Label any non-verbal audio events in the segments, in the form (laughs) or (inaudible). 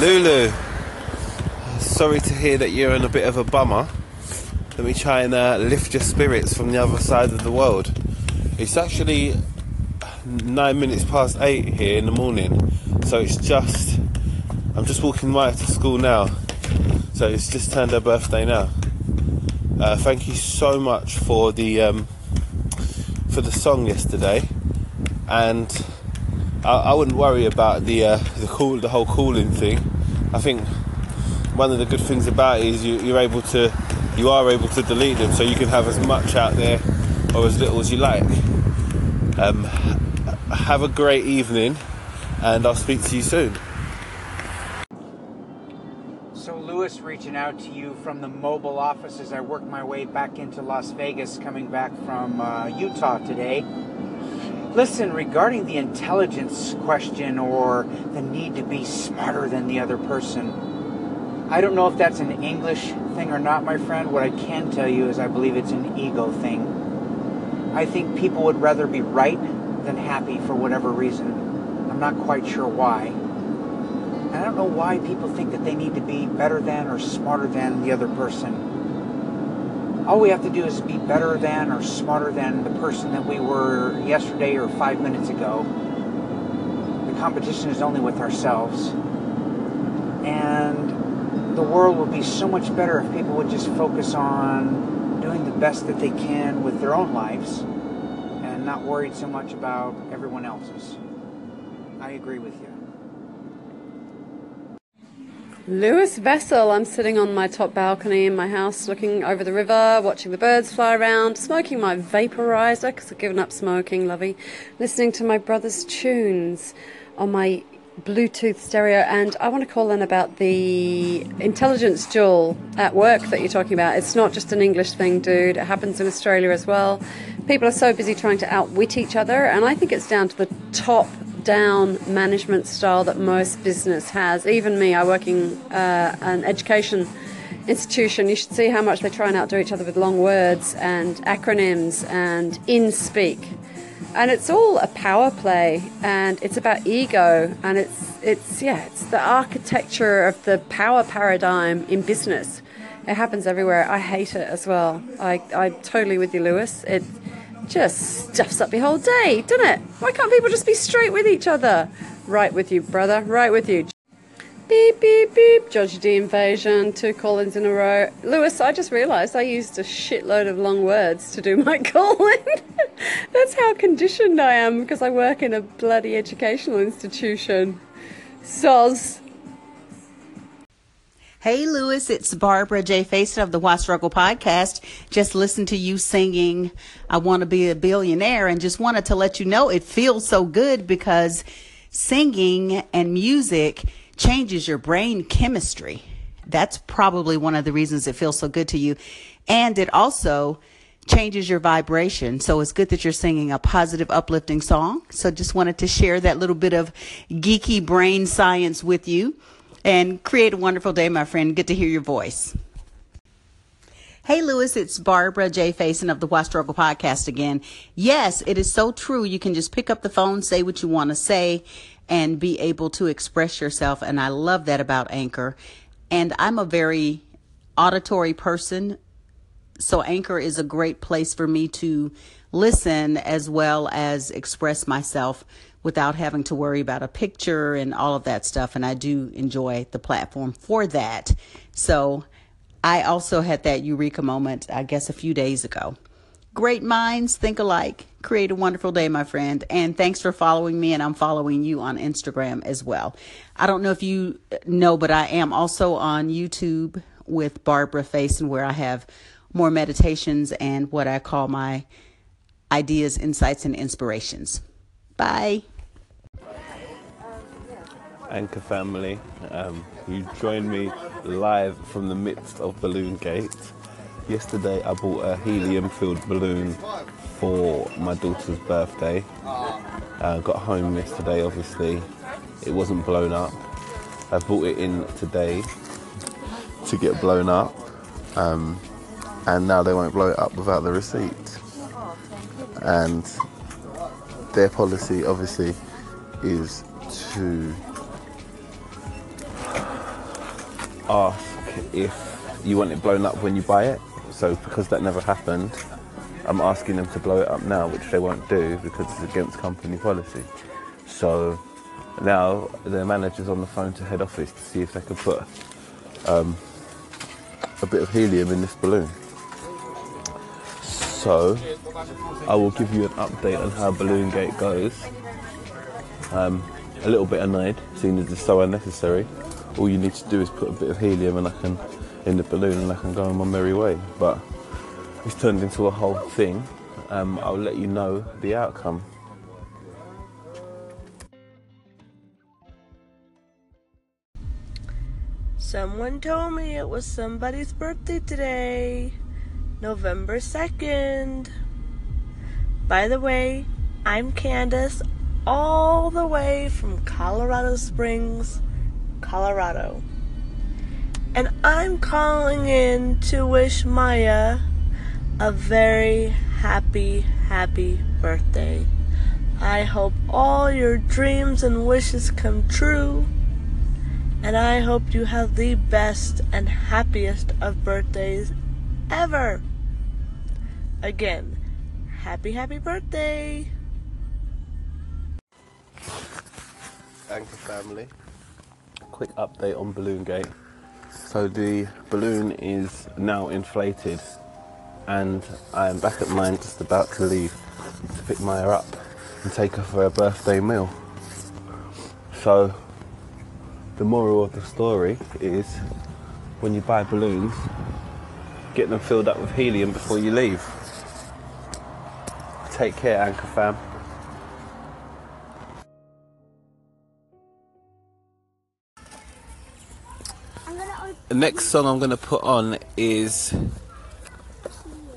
Lulu, sorry to hear that you're in a bit of a bummer. Let me try and uh, lift your spirits from the other side of the world. It's actually nine minutes past eight here in the morning, so it's just. I'm just walking right to school now, so it's just turned her birthday now. Uh, thank you so much for the um, for the song yesterday, and I, I wouldn't worry about the uh, the cool the whole cooling thing. I think one of the good things about it is you, you're able to you are able to delete them so you can have as much out there or as little as you like. Um, have a great evening and I'll speak to you soon. So, Lewis, reaching out to you from the mobile office as I work my way back into Las Vegas, coming back from uh, Utah today. Listen, regarding the intelligence question or the need to be smarter than the other person, I don't know if that's an English thing or not, my friend. What I can tell you is I believe it's an ego thing. I think people would rather be right than happy for whatever reason. I'm not quite sure why. And I don't know why people think that they need to be better than or smarter than the other person. All we have to do is be better than or smarter than the person that we were yesterday or five minutes ago. The competition is only with ourselves. And the world would be so much better if people would just focus on doing the best that they can with their own lives and not worried so much about everyone else's. I agree with you. Lewis Vessel. I'm sitting on my top balcony in my house looking over the river, watching the birds fly around, smoking my vaporizer because I've given up smoking, lovey, listening to my brother's tunes on my Bluetooth stereo, and I want to call in about the intelligence jewel at work that you're talking about. It's not just an English thing, dude. It happens in Australia as well. People are so busy trying to outwit each other, and I think it's down to the top down management style that most business has. Even me, I work in uh, an education institution. You should see how much they try and outdo each other with long words and acronyms and in speak and it's all a power play and it's about ego and it's it's yeah it's the architecture of the power paradigm in business. It happens everywhere. I hate it as well. I i'm totally with you lewis just stuffs up your whole day doesn't it why can't people just be straight with each other right with you brother right with you Beep, beep, beep. Georgie D invasion, two call-ins in a row. Lewis, I just realised I used a shitload of long words to do my (laughs) call-in. That's how conditioned I am because I work in a bloody educational institution. Soz. Hey, Lewis, it's Barbara J. Faison of the Why Struggle podcast. Just listened to you singing I Want to Be a Billionaire and just wanted to let you know it feels so good because singing and music – changes your brain chemistry. That's probably one of the reasons it feels so good to you. And it also changes your vibration. So it's good that you're singing a positive, uplifting song. So just wanted to share that little bit of geeky brain science with you and create a wonderful day, my friend. Good to hear your voice. Hey, Lewis, it's Barbara J. Faison of the Why Struggle podcast again. Yes, it is so true. You can just pick up the phone, say what you want to say, and be able to express yourself. And I love that about Anchor. And I'm a very auditory person. So Anchor is a great place for me to listen as well as express myself without having to worry about a picture and all of that stuff. And I do enjoy the platform for that. So I also had that eureka moment, I guess, a few days ago. Great minds think alike. Create a wonderful day, my friend. And thanks for following me, and I'm following you on Instagram as well. I don't know if you know, but I am also on YouTube with Barbara Faison, where I have more meditations and what I call my ideas, insights, and inspirations. Bye. Anchor family, um, you join me live from the midst of Balloon Gate. Yesterday I bought a helium filled balloon for my daughter's birthday. Uh, got home yesterday, obviously. It wasn't blown up. I bought it in today to get blown up. Um, and now they won't blow it up without the receipt. And their policy, obviously, is to ask if you want it blown up when you buy it. So because that never happened, I'm asking them to blow it up now, which they won't do because it's against company policy. So now the manager's on the phone to head office to see if they can put um, a bit of helium in this balloon. So I will give you an update on how Balloon Gate goes. Um, a little bit annoyed, seeing as it's so unnecessary. All you need to do is put a bit of helium and I can in the balloon and I can go on my merry way. But it's turned into a whole thing. Um, I'll let you know the outcome. Someone told me it was somebody's birthday today, November 2nd. By the way, I'm Candace, all the way from Colorado Springs, Colorado. And I'm calling in to wish Maya a very happy, happy birthday. I hope all your dreams and wishes come true. And I hope you have the best and happiest of birthdays ever. Again, happy, happy birthday. Anchor family. Quick update on Balloon Gate. So the balloon is now inflated and I am back at mine just about to leave to pick Maya up and take her for her birthday meal. So the moral of the story is when you buy balloons, get them filled up with helium before you leave. Take care, Anchor fam. The next song I'm going to put on is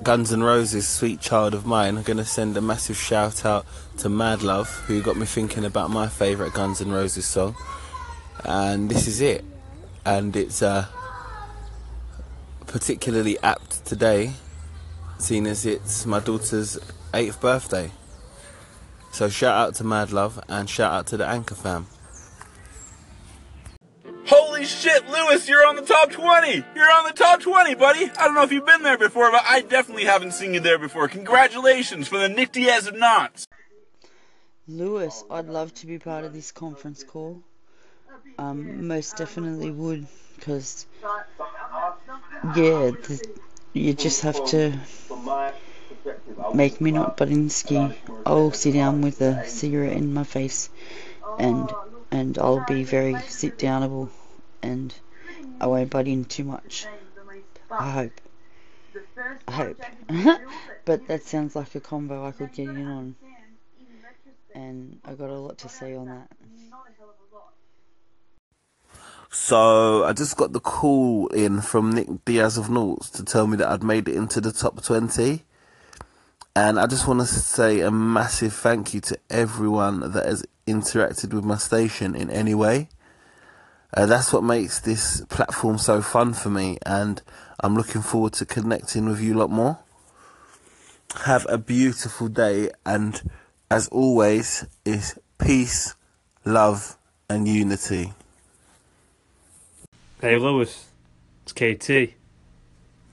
Guns N' Roses' Sweet Child of Mine. I'm going to send a massive shout out to Mad Love, who got me thinking about my favourite Guns N' Roses song. And this is it. And it's uh, particularly apt today, seeing as it's my daughter's 8th birthday. So shout out to Mad Love and shout out to the Anchor fam. Shit, Lewis, you're on the top 20! You're on the top 20, buddy! I don't know if you've been there before, but I definitely haven't seen you there before. Congratulations for the Nick Diaz of Knots! Lewis, I'd love to be part of this conference call. Um, most definitely would, because, yeah, the, you just have to make me not Bodinsky. I'll sit down with a cigarette in my face, and and I'll be very sit downable, and I won't butt in too much. I hope. I hope. (laughs) but that sounds like a combo I could get in on. And I got a lot to say on that. So I just got the call in from Nick Diaz of Noughts to tell me that I'd made it into the top 20. And I just want to say a massive thank you to everyone that has interacted with my station in any way. Uh, that's what makes this platform so fun for me, and I'm looking forward to connecting with you a lot more. Have a beautiful day, and as always, is peace, love, and unity. Hey Lewis, it's KT.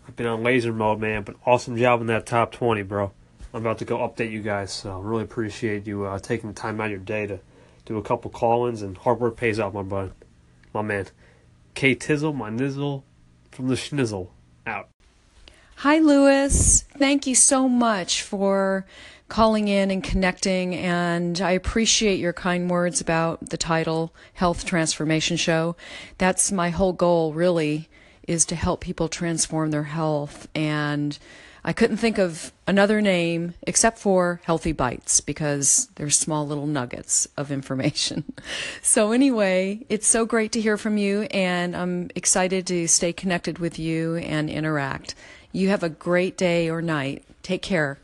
I've been on laser mode, man, but awesome job in that top 20, bro. I'm about to go update you guys, so I really appreciate you uh, taking the time out of your day to do a couple call-ins, and hard work pays off, my bud. My man. K Tizzle, my nizzle, from the schnizzle, out. Hi, Lewis. Thank you so much for calling in and connecting, and I appreciate your kind words about the title, Health Transformation Show. That's my whole goal, really, is to help people transform their health. And I couldn't think of another name except for Healthy Bites because they're small little nuggets of information. (laughs) So, anyway, it's so great to hear from you, and I'm excited to stay connected with you and interact. You have a great day or night. Take care.